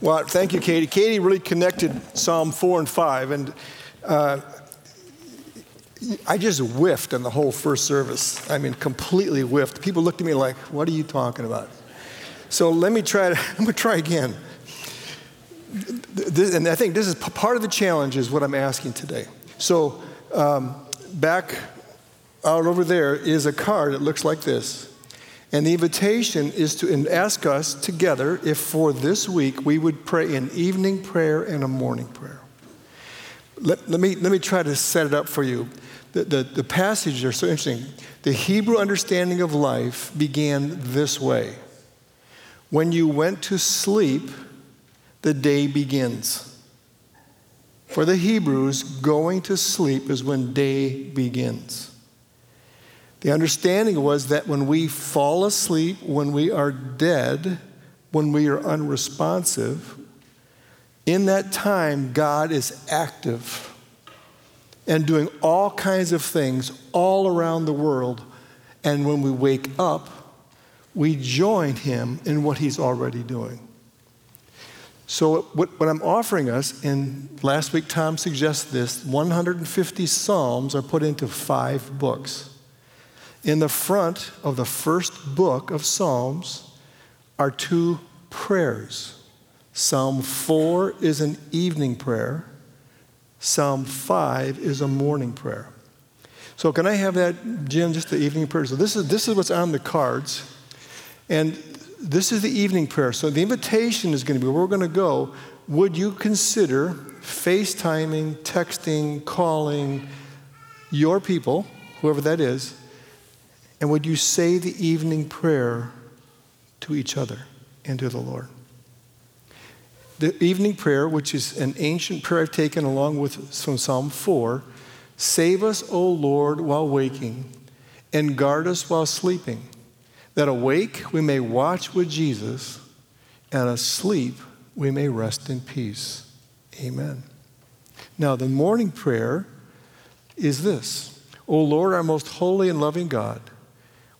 Well, thank you, Katie. Katie really connected Psalm 4 and 5, and uh, I just whiffed on the whole first service. I mean, completely whiffed. People looked at me like, what are you talking about? So let me try to, I'm going to try again. This, and I think this is part of the challenge is what I'm asking today. So um, back out over there is a card that looks like this. And the invitation is to ask us together if for this week we would pray an evening prayer and a morning prayer. Let, let, me, let me try to set it up for you. The, the, the passages are so interesting. The Hebrew understanding of life began this way When you went to sleep, the day begins. For the Hebrews, going to sleep is when day begins. The understanding was that when we fall asleep, when we are dead, when we are unresponsive, in that time, God is active and doing all kinds of things all around the world. And when we wake up, we join Him in what He's already doing. So, what, what, I'm offering us, and last week Tom suggested this 150 Psalms are put into five books. In the front of the first book of Psalms are two prayers. Psalm 4 is an evening prayer, Psalm 5 is a morning prayer. So, can I have that, Jim, just the evening prayer? So, this is, this is what's on the cards. And this is the evening prayer. So, the invitation is going to be we're going to go. Would you consider FaceTiming, texting, calling your people, whoever that is, and would you say the evening prayer to each other and to the Lord? The evening prayer, which is an ancient prayer I've taken along with from Psalm 4 Save us, O Lord, while waking, and guard us while sleeping, that awake we may watch with Jesus, and asleep we may rest in peace. Amen. Now, the morning prayer is this O Lord, our most holy and loving God.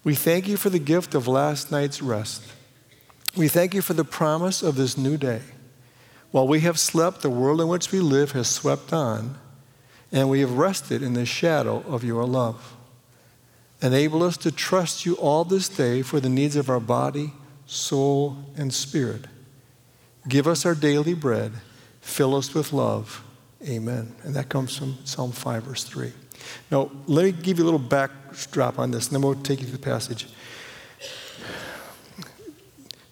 We thank you for the gift of last night's rest. We thank you for the promise of this new day. While we have slept, the world in which we live has swept on, and we have rested in the shadow of your love. Enable us to trust you all this day for the needs of our body, soul, and spirit. Give us our daily bread. Fill us with love. Amen. And that comes from Psalm 5, verse 3. Now, let me give you a little backdrop on this, and then we'll take you to the passage.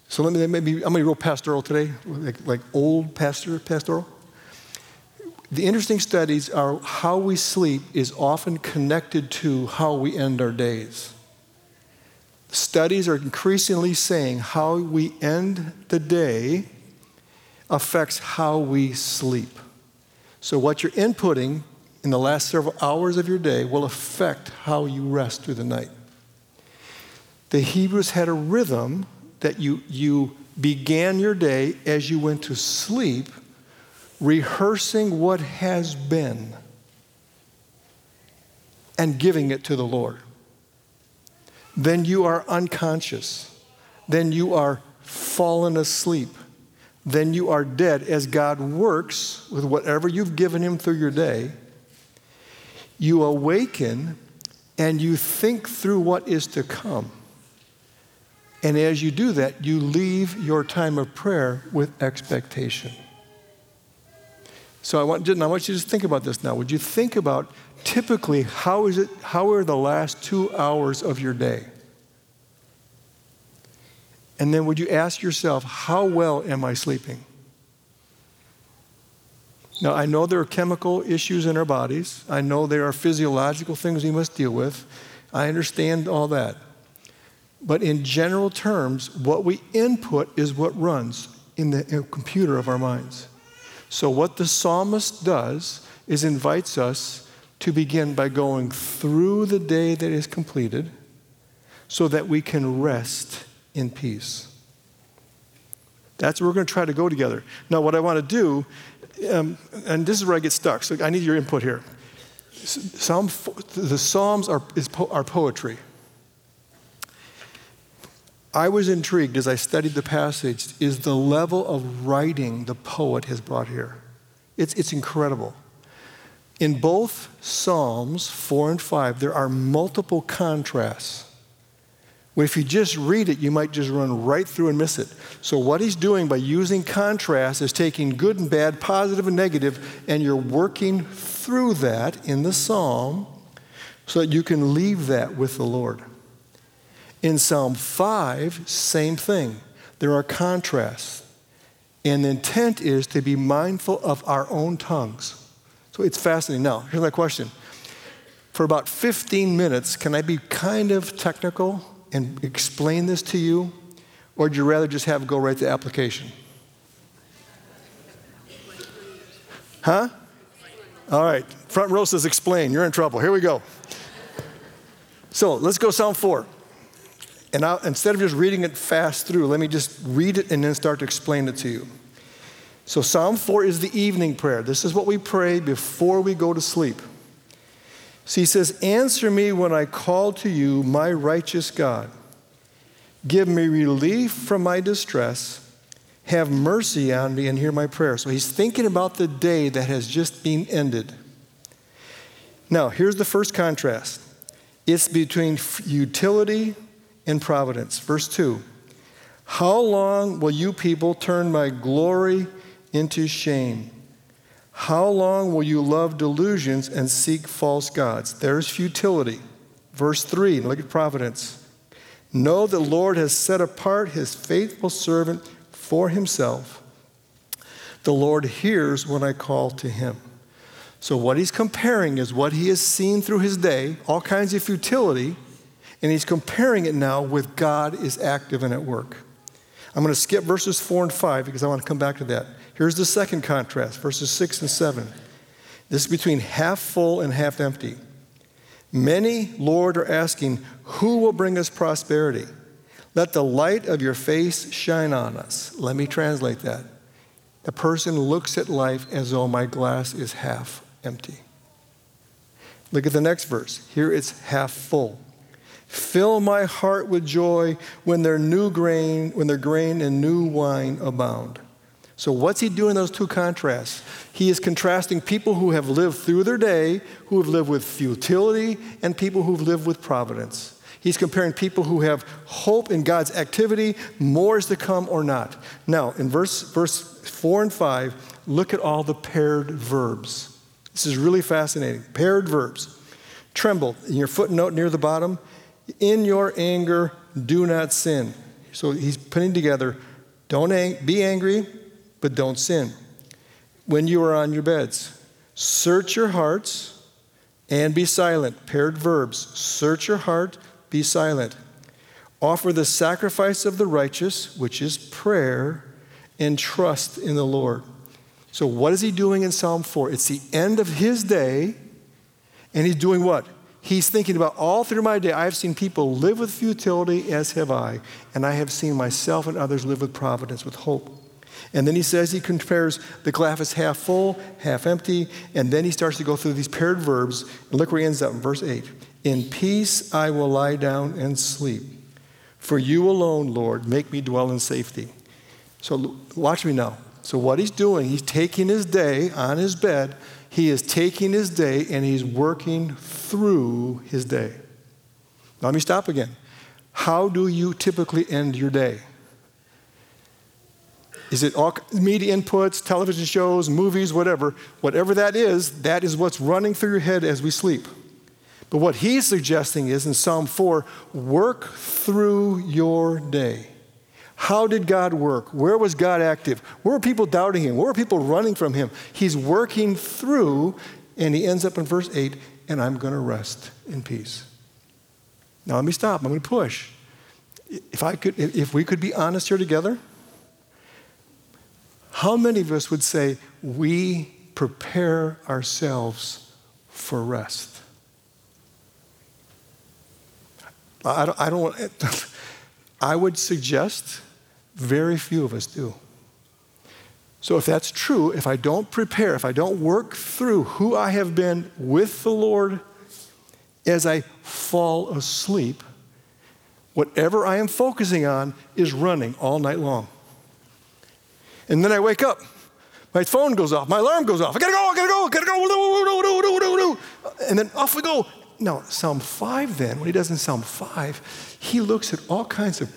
So let me maybe I'm gonna be real pastoral today, like, like old pastor pastoral. The interesting studies are how we sleep is often connected to how we end our days. Studies are increasingly saying how we end the day affects how we sleep. So, what you're inputting in the last several hours of your day will affect how you rest through the night. The Hebrews had a rhythm that you, you began your day as you went to sleep, rehearsing what has been and giving it to the Lord. Then you are unconscious. Then you are fallen asleep. Then you are dead as God works with whatever you've given Him through your day you awaken and you think through what is to come. And as you do that, you leave your time of prayer with expectation. So I want, I want you to think about this now. Would you think about typically how is it, how are the last two hours of your day? And then would you ask yourself, how well am I sleeping? Now, I know there are chemical issues in our bodies. I know there are physiological things we must deal with. I understand all that. But in general terms, what we input is what runs in the, computer of our minds. So, what the psalmist does is invites us to begin by going through the day that is completed so that we can rest in peace. That's where we're going to try to go together. Now, what I want to do um, and this is where I get stuck, so I need your input here. Psalm, the Psalms are, is po- are poetry. I was intrigued as I studied the passage is the level of writing the poet has brought here. It's, it's incredible. In both Psalms 4 and 5, there are multiple contrasts. If you just read it, you might just run right through and miss it. So, what he's doing by using contrast is taking good and bad, positive and negative, and you're working through that in the psalm so that you can leave that with the Lord. In Psalm 5, same thing. There are contrasts. And the intent is to be mindful of our own tongues. So it's fascinating. Now, here's my question. For about 15 minutes, can I be kind of technical and explain this to you? Or would you rather just have go right to application? Huh? All right. Front row says explain. You're in trouble. Here we go. So let's go Psalm 4. And I'll, instead of just reading it fast through, let me just read it and then start to explain it to you. So, Psalm 4 is the evening prayer. This is what we pray before we go to sleep. So he says, Answer me when I call to you, my righteous God. Give me relief from my distress. Have mercy on me and hear my prayer. So he's thinking about the day that has just been ended. Now, here's the first contrast it's between futility and providence. Verse 2 How long will you people turn my glory into shame? How long will you love delusions and seek false gods? There's futility. Verse 3, look at providence. Know the Lord has set apart his faithful servant for himself. The Lord hears when I call to him. So, what he's comparing is what he has seen through his day, all kinds of futility, and he's comparing it now with God is active and at work. I'm going to skip verses 4 and 5 because I want to come back to that. Here's the second contrast, verses 6 and 7. This is between half full and half empty. Many, Lord, are asking, Who will bring us prosperity? Let the light of your face shine on us. Let me translate that. The person looks at life as though my glass is half empty. Look at the next verse. Here it's half full. Fill my heart with joy when their new grain, when their grain and new wine abound. So, what's he doing those two contrasts? He is contrasting people who have lived through their day, who have lived with futility, and people who've lived with providence. He's comparing people who have hope in God's activity, more is to come or not. Now, in verse, verse 4 and 5, look at all the paired verbs. This is really fascinating. Paired verbs. Tremble, in your footnote near the bottom, in your anger, do not sin. So he's putting together don't ang- be angry, but don't sin. When you are on your beds, search your hearts and be silent. Paired verbs search your heart, be silent. Offer the sacrifice of the righteous, which is prayer, and trust in the Lord. So, what is he doing in Psalm 4? It's the end of his day, and he's doing what? He's thinking about all through my day, I have seen people live with futility, as have I, and I have seen myself and others live with providence, with hope. And then he says he compares the glass as half full, half empty, and then he starts to go through these paired verbs. And look where he ends up in verse 8. In peace I will lie down and sleep. For you alone, Lord, make me dwell in safety. So watch me now. So, what he's doing, he's taking his day on his bed, he is taking his day and he's working through his day. Now, let me stop again. How do you typically end your day? Is it all media inputs, television shows, movies, whatever? Whatever that is, that is what's running through your head as we sleep. But what he's suggesting is in Psalm 4 work through your day. How did God work? Where was God active? Where were people doubting him? Where were people running from him? He's working through, and he ends up in verse 8, and I'm going to rest in peace. Now let me stop. I'm going to push. If I could, if we could be honest here together, how many of us would say we prepare ourselves for rest? I don't, I don't I would suggest very few of us do. So, if that's true, if I don't prepare, if I don't work through who I have been with the Lord as I fall asleep, whatever I am focusing on is running all night long. And then I wake up. My phone goes off. My alarm goes off. I gotta go, I gotta go, I gotta go. And then off we go. Now, Psalm 5, then, when he does in Psalm 5, he looks at all kinds of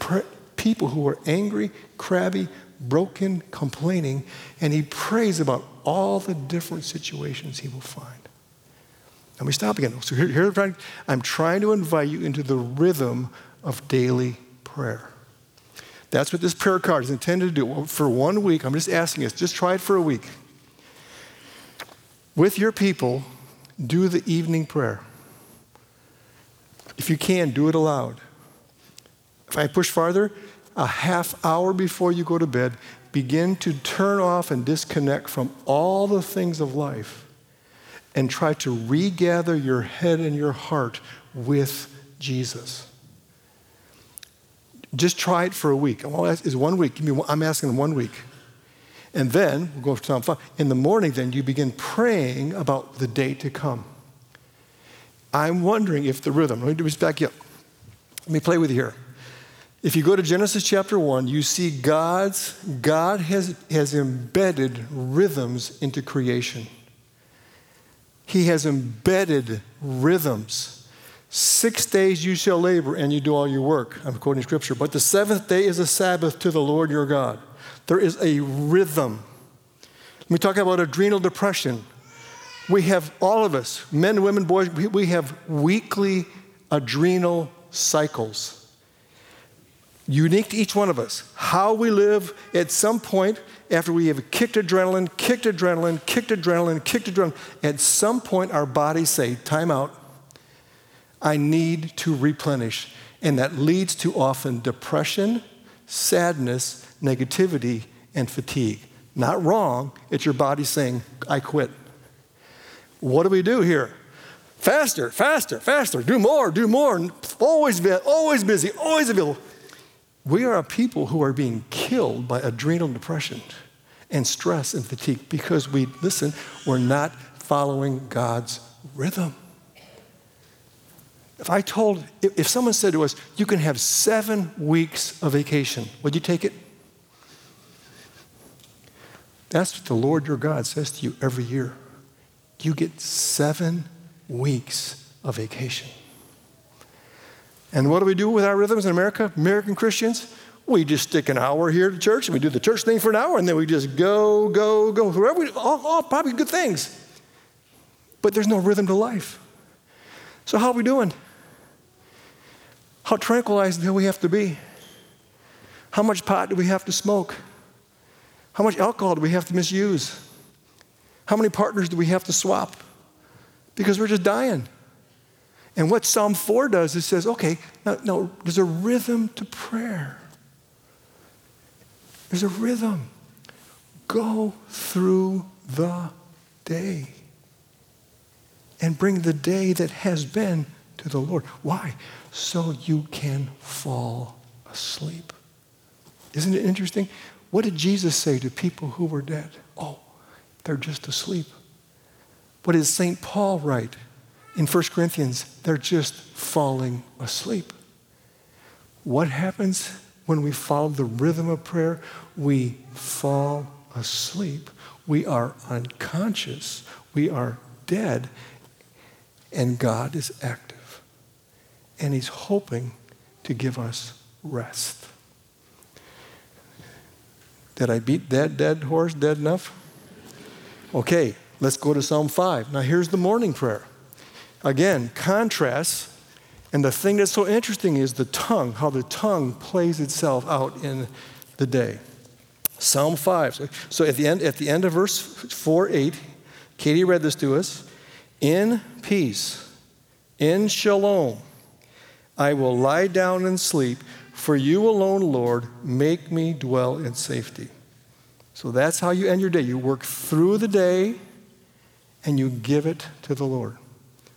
people who are angry, crabby, broken, complaining, and he prays about all the different situations he will find. Let me stop again. So here, here I'm trying to invite you into the rhythm of daily prayer. That's what this prayer card is intended to do. For one week, I'm just asking us, just try it for a week. With your people, do the evening prayer. If you can, do it aloud. If I push farther, a half hour before you go to bed, begin to turn off and disconnect from all the things of life and try to regather your head and your heart with Jesus. Just try it for a week. Is one week. I'm asking them one week. And then, we'll go to Psalm 5. In the morning, then, you begin praying about the day to come. I'm wondering if the rhythm, let me do this back up. Let me play with you here. If you go to Genesis chapter 1, you see God's, God has, has embedded rhythms into creation. He has embedded rhythms. Six days you shall labor and you do all your work. I'm quoting scripture. But the seventh day is a Sabbath to the Lord your God. There is a rhythm. Let me talk about adrenal depression. We have, all of us, men, women, boys, we have weekly adrenal cycles unique to each one of us. How we live at some point after we have kicked adrenaline, kicked adrenaline, kicked adrenaline, kicked adrenaline, at some point our bodies say, Time out. I need to replenish. And that leads to often depression, sadness, negativity, and fatigue. Not wrong, it's your body saying, I quit. What do we do here? Faster, faster, faster, do more, do more. Always, always busy, always available. We are a people who are being killed by adrenal depression and stress and fatigue because we, listen, we're not following God's rhythm. If I told, if someone said to us, you can have seven weeks of vacation, would you take it? That's what the Lord your God says to you every year. You get seven weeks of vacation. And what do we do with our rhythms in America, American Christians? We just stick an hour here to church and we do the church thing for an hour and then we just go, go, go, wherever we, all, all probably good things. But there's no rhythm to life. So, how are we doing? How tranquilized do we have to be? How much pot do we have to smoke? How much alcohol do we have to misuse? How many partners do we have to swap? Because we're just dying. And what Psalm 4 does is says, okay, now, now there's a rhythm to prayer. There's a rhythm. Go through the day and bring the day that has been to the Lord. Why? So you can fall asleep. Isn't it interesting? What did Jesus say to people who were dead? Oh, they're just asleep. What does St. Paul write? in 1 Corinthians, they're just falling asleep. What happens when we follow the rhythm of prayer? We fall asleep. We are unconscious. We are dead. And God is active. And He's hoping to give us rest. Did I beat that dead horse dead enough? Okay, let's go to Psalm 5. Now, here's the morning prayer. Again, contrasts. And the thing that's so interesting is the tongue, how the tongue plays itself out in the day. Psalm 5. So at the end, at the end of verse 4 8, Katie read this to us. In peace, in shalom, I will lie down and sleep, for you alone, Lord, make me dwell in safety. So that's how you end your day. You work through the day and you give it to the Lord.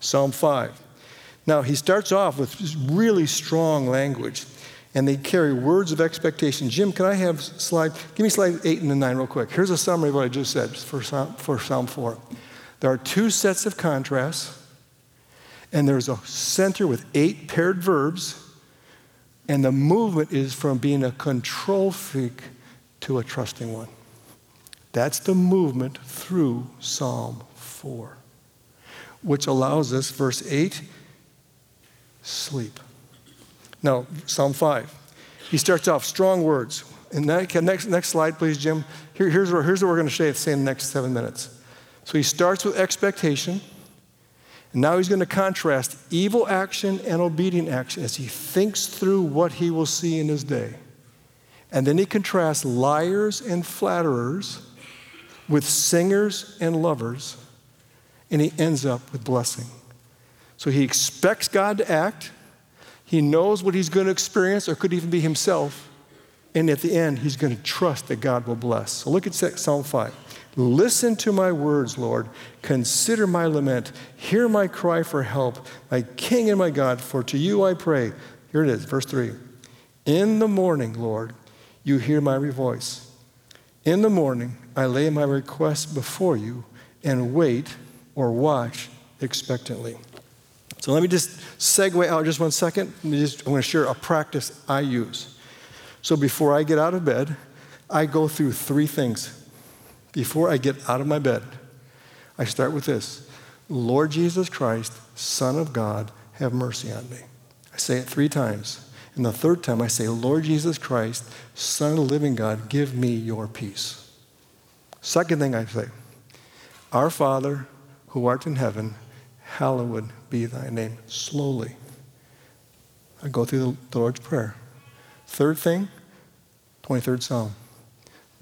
Psalm 5. Now, he starts off with really strong language, and they carry words of expectation. Jim, can I have slide? Give me slide 8 and 9 real quick. Here's a summary of what I just said for Psalm, for Psalm 4. There are two sets of contrasts, and there's a center with eight paired verbs And the movement is from being a control freak to a trusting one. That's the movement through Psalm 4, which allows us, verse 8, sleep. Now, Psalm 5. He starts off strong words. And next, next slide, please, Jim. Here, here's, what, here's what we're going to say in the next seven minutes. So he starts with expectation. And now he's going to contrast evil action and obedient action as he thinks through what he will see in his day. And then he contrasts liars and flatterers with singers and lovers, and he ends up with blessing. So he expects God to act, he knows what he's going to experience, or could even be himself, and at the end, he's going to trust that God will bless. So look at Psalm 5. Listen to my words, Lord. Consider my lament. Hear my cry for help, my King and my God, for to you I pray. Here it is, verse 3. In the morning, Lord, you hear my voice. In the morning, I lay my request before you and wait or watch expectantly. So let me just segue out just one second. Just, I'm going to share a practice I use. So before I get out of bed, I go through three things. Before I get out of my bed, I start with this Lord Jesus Christ, Son of God, have mercy on me. I say it three times. And the third time I say, Lord Jesus Christ, Son of the living God, give me your peace. Second thing I say, Our Father who art in heaven, hallowed be thy name. Slowly. I go through the Lord's Prayer. Third thing, 23rd Psalm.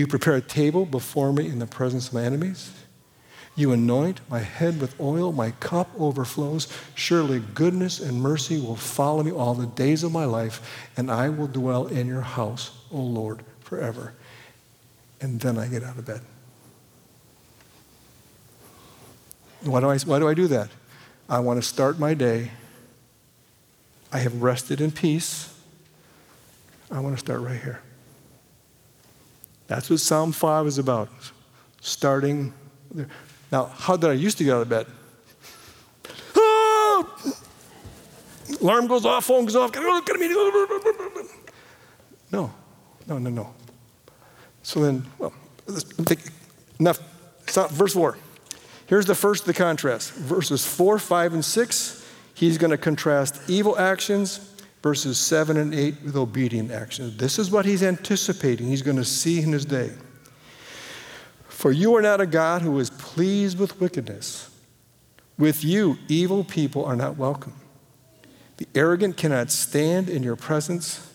You prepare a table before me in the presence of my enemies. You anoint my head with oil, my cup overflows. Surely goodness and mercy will follow me all the days of my life, and I will dwell in your house, O Lord, forever. And then I get out of bed. Why do I, why do, I do that? I want to start my day. I have rested in peace. I want to start right here. That's what Psalm 5 is about. Starting there. Now, how did I used to get out of bed? Ah! Alarm goes off, phone goes off. No, no, no, no. So then, well, enough. Stop. Verse 4. Here's the first of the contrast. Verses 4, 5, and 6, he's going to contrast evil actions verses 7 and 8 with obedient actions. This is what he's anticipating, he's going to see in his day. For you are not a God who is pleased with wickedness. With you, evil people are not welcome. The arrogant cannot stand in your presence.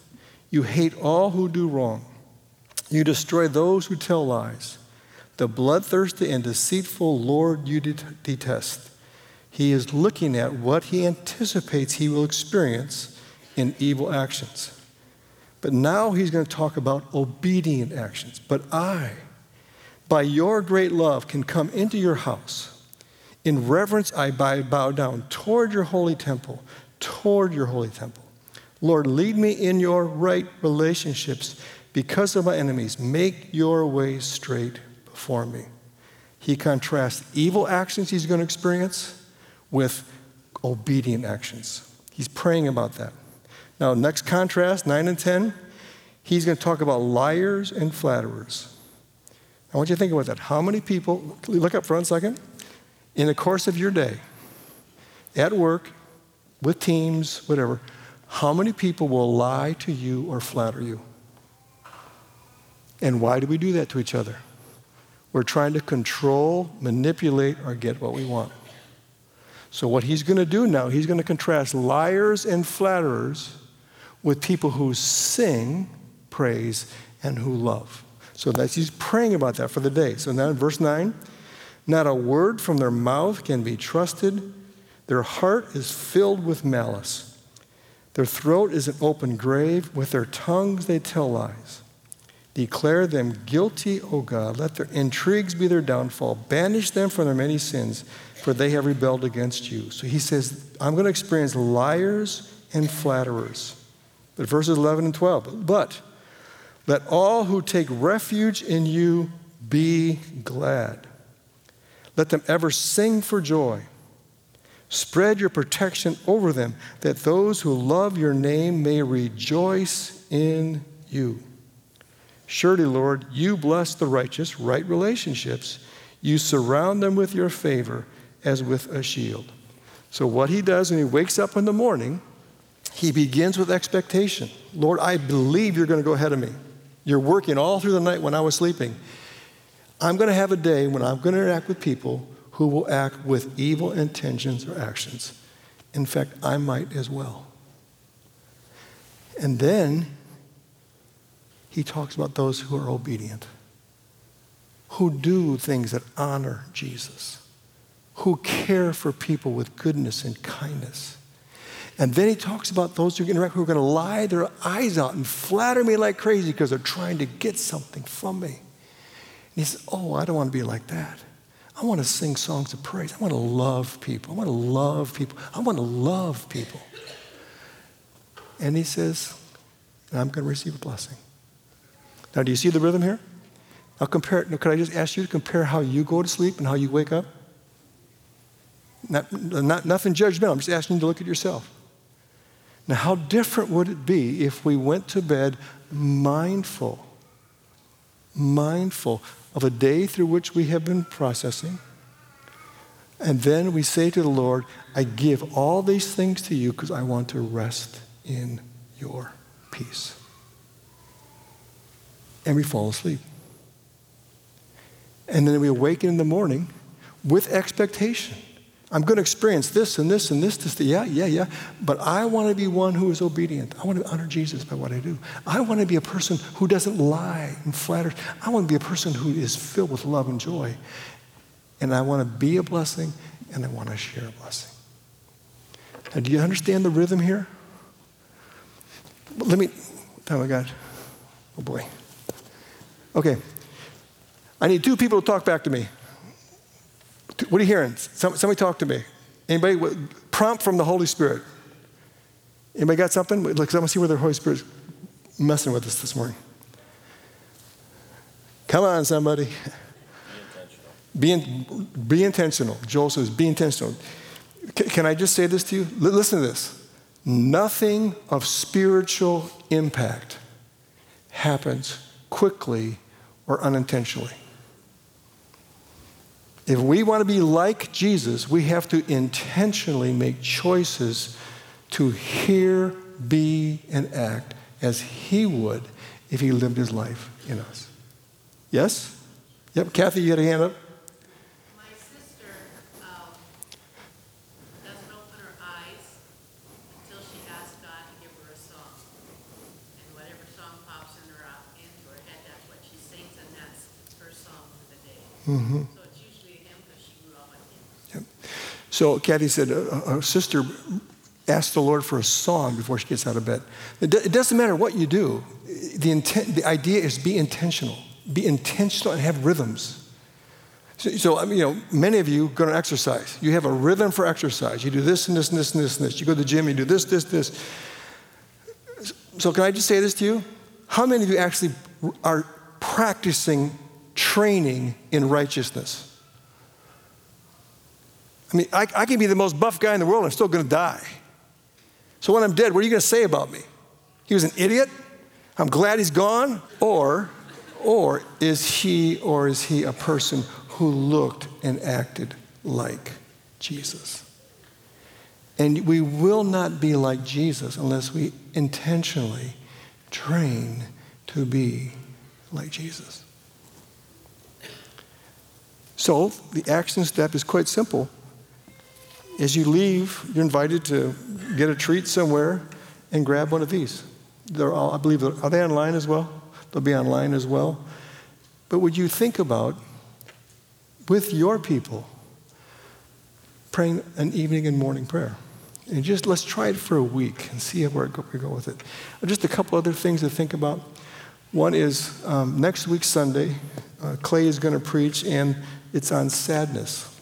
You hate all who do wrong. You destroy those who tell lies. The bloodthirsty and deceitful Lord you detest. He is looking at what he anticipates he will experience in evil actions. But now he's going to talk about obedient actions. But I, by your great love, can come into your house. In reverence, I bow down toward your holy temple, toward your holy temple. Lord, lead me in your right relationships because of my enemies. Make your ways straight before me. He contrasts evil actions he's going to experience with obedient actions. He's praying about that. Now, next contrast, 9 and 10, he's going to talk about liars and flatterers. I want you to think about that. How many people, look up for a second, in the course of your day, at work, with teams, whatever, how many people will lie to you or flatter you? And why do we do that to each other? We're trying to control, manipulate, or get what we want. So, what he's going to do now, he's going to contrast liars and flatterers with people who sing praise and who love. So that's he's praying about that for the day. So now in verse 9, not a word from their mouth can be trusted. Their heart is filled with malice. Their throat is an open grave. With their tongues they tell lies. Declare them guilty, O God. Let their intrigues be their downfall. Banish them from their many sins, for they have rebelled against you. So he says, I'm going to experience liars and flatterers. But verses 11 and 12. But let all who take refuge in you be glad. Let them ever sing for joy. Spread your protection over them, that those who love your name may rejoice in you. Surely, Lord, you bless the righteous, right relationships. You surround them with your favor as with a shield. So, what he does when he wakes up in the morning, he begins with expectation. Lord, I believe you're going to go ahead of me. You're working all through the night when I was sleeping. I'm going to have a day when I'm going to interact with people who will act with evil intentions or actions. In fact, I might as well. And then he talks about those who are obedient, who do things that honor Jesus, who care for people with goodness and kindness. And then he talks about those who, interact who are going to lie their eyes out and flatter me like crazy because they're trying to get something from me. And he says, Oh, I don't want to be like that. I want to sing songs of praise. I want to love people. I want to love people. I want to love people. And he says, I'm going to receive a blessing. Now, do you see the rhythm here? Now, compare. It. Could I just ask you to compare how you go to sleep and how you wake up? Not, not, nothing judgmental. I'm just asking you to look at yourself. Now, how different would it be if we went to bed mindful, mindful of a day through which we have been processing? And then we say to the Lord, I give all these things to you because I want to rest in your peace and we fall asleep. And then we awaken in the morning with expectation. I'm going to experience this and this and this, this, yeah, yeah, yeah. But I want to be one who is obedient. I want to honor Jesus by what I do. I want to be a person who doesn't lie and flatter. I want to be a person who is filled with love and joy. And I want to be a blessing and I want to share a blessing. Now, do you understand the rhythm here? Let me, oh my God, oh boy. Okay. I need two people to talk back to me. What are you hearing? Somebody talk to me. Anybody? Prompt from the Holy Spirit. Anybody got something? Look, I want to see where the Holy Spirit's messing with us this morning. Come on, somebody. Be, in, be intentional. Joel says, be intentional. C- can I just say this to you? L- listen to this. Nothing of spiritual impact happens quickly or unintentionally. If we want to be like Jesus, we have to intentionally make choices to hear, be, and act as he would if he lived his life in us. Yes? Yep, Kathy, you had a hand up? My sister doesn't open her eyes until she asks God to give her a song. And whatever song pops into her head, that's what she sings, and that's her song for the day. Mm-hmm. So it's usually him because she grew up with him. Yep. So Kathy said, uh, uh, a, a sister asked the Lord for a song before she gets out of bed. It, it doesn't matter what you do. The, intent, the idea is be intentional. Be intentional and have rhythms. So, so, you know, many of you go to exercise. You have a rhythm for exercise. You do this and this and this and this and this. You go to the gym, you do this, this, this. So can I just say this to you? How many of you actually are practicing training in righteousness. I mean, I, I can be the most buff guy in the world I'm still to die. So when I'm dead, what are you to say about me? He was an idiot? I'm glad he's gone? Or, or is he or is he a person who looked and acted like Jesus? And we will not be like Jesus unless we intentionally train to be like Jesus. So the action step is quite simple. As you leave, you're invited to get a treat somewhere and grab one of these. They're all, I believe, are they online as well? They'll be online as well. But would you think about, with your people, praying an evening and morning prayer? And just let's try it for a week and see where we go with it. Just a couple other things to think about. One is um, next week, Sunday, uh, Clay is going to preach, and it's on sadness.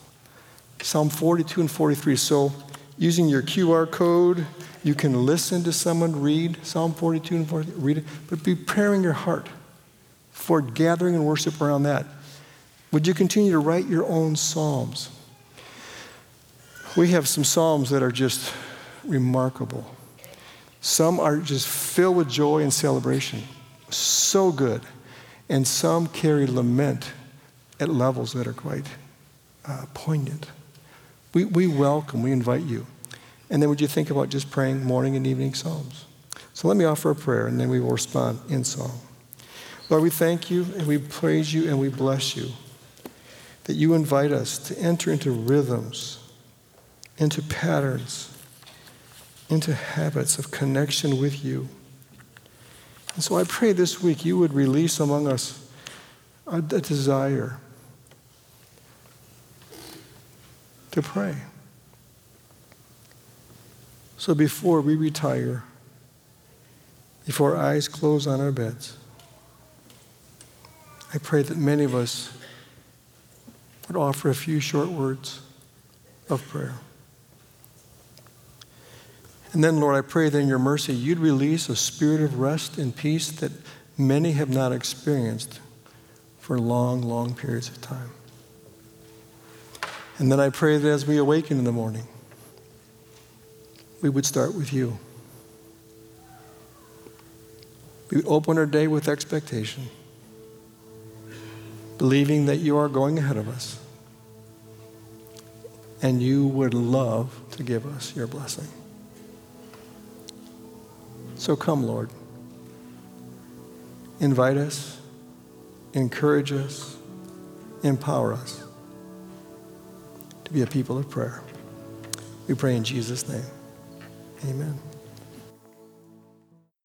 Psalm 42 and 43. So, using your QR code, you can listen to someone read Psalm 42 and 43, read it, but be preparing your heart for gathering and worship around that. Would you continue to write your own psalms? We have some psalms that are just remarkable. Some are just filled with joy and celebration. So good. And some carry lament at levels that are quite uh, poignant. We, we welcome, we invite you. And then would you think about just praying morning and evening psalms? So let me offer a prayer and then we will respond in song. Lord, we thank you and we praise you and we bless you that you invite us to enter into rhythms, into patterns, into habits of connection with you. And so I pray this week you would release among us a, a desire to pray. So before we retire, before our eyes close on our beds, I pray that many of us would offer a few short words of prayer. And then, Lord, I pray that in your mercy, you'd release a spirit of rest and peace that many have not experienced for long, long periods of time. And then I pray that as we awaken in the morning, we would start with you. We would open our day with expectation, believing that you are going ahead of us and you would love to give us your blessing. So come, Lord. Invite us, encourage us, empower us be a people of prayer. We pray in Jesus' name. Amen.